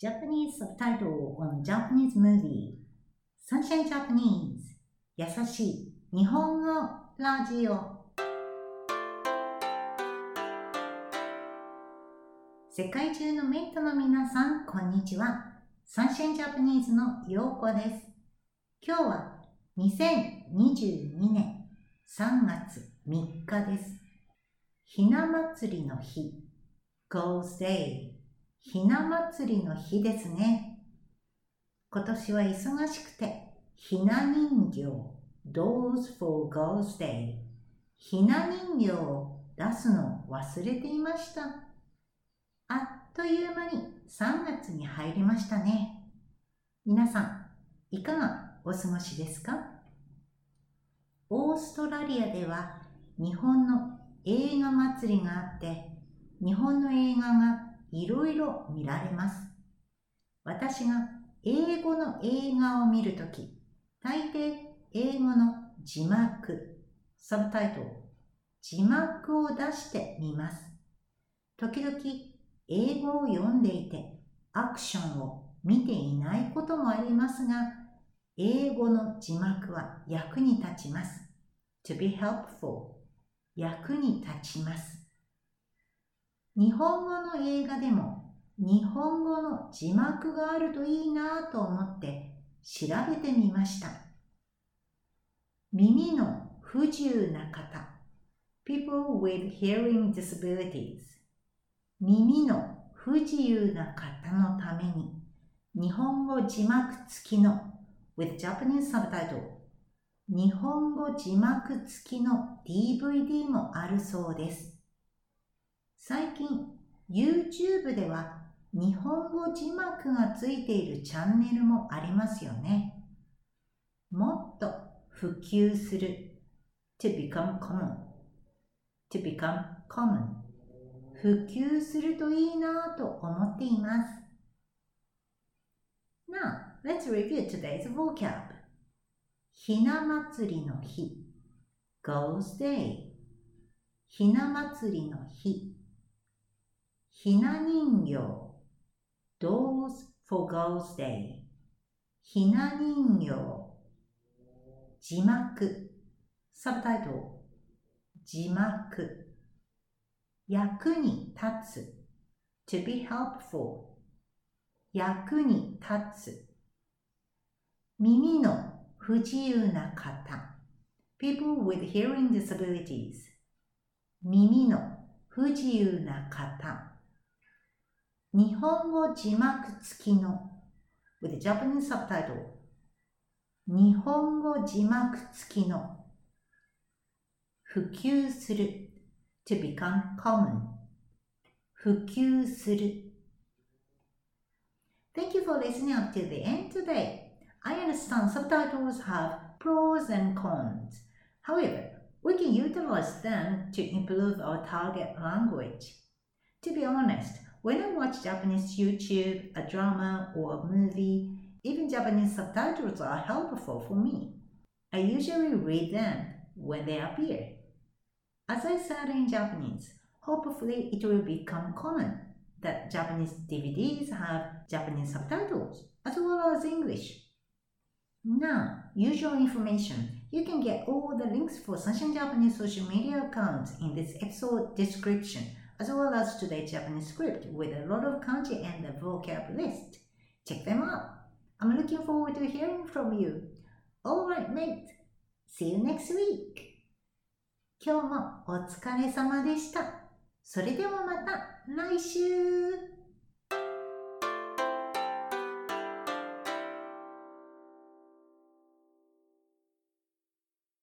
Japanese subtitle on Japanese movie Sunshine Japanese 優しい日本語ラジオ世界中のメイトの皆さん、こんにちは。サンシャインジャパニーズのようこです。今日は2022年3月3日です。ひな祭りの日、Goes Day ひな祭りの日ですね。今年は忙しくて、ひな人形、Dolls for Girls Day、ひな人形を出すのを忘れていました。あっという間に3月に入りましたね。皆さん、いかがお過ごしですか？オーストラリアでは日本の映画祭りがあって、日本の映画がいろいろ見られます。私が英語の映画を見るとき、大抵英語の字幕、サブタイトル、字幕を出してみます。時々英語を読んでいてアクションを見ていないこともありますが、英語の字幕は役に立ちます。to be helpful 役に立ちます。日本語の映画でも日本語の字幕があるといいなと思って調べてみました。耳の不自由な方 people with hearing disabilities 耳の不自由な方のために日本語字幕付きの with Japanese subtitle 日本語字幕付きの DVD もあるそうです。最近 YouTube では日本語字幕がついているチャンネルもありますよね。もっと普及する to become common to become common 普及するといいなと思っています。Now, let's review today's vocab. ひな祭りの日 Goes Day ひな祭りの日ひな人形 Dolls for Girls Day ひな人形字幕サブタイトル字幕役に立つ to be helpful 役に立つ耳の不自由な方 people with hearing disabilities 耳の不自由な方日本語字幕付きの with Japanese subtitle 日本語字幕付きの普及する to become common 普及する Thank you for listening up to the end today. I understand subtitles have pros and cons. However, we can utilize them to improve our target language. To be honest, when I watch Japanese YouTube, a drama, or a movie, even Japanese subtitles are helpful for me. I usually read them when they appear. As I said in Japanese, hopefully it will become common that Japanese DVDs have Japanese subtitles as well as English. Now, usual information. You can get all the links for Sunshine Japanese social media accounts in this episode description as well as today's Japanese script with a lot of kanji and a vocab list. Check them out. I'm looking forward to hearing from you. Alright, mate. See you next week. 今日もお疲れ様でした。それではまた来週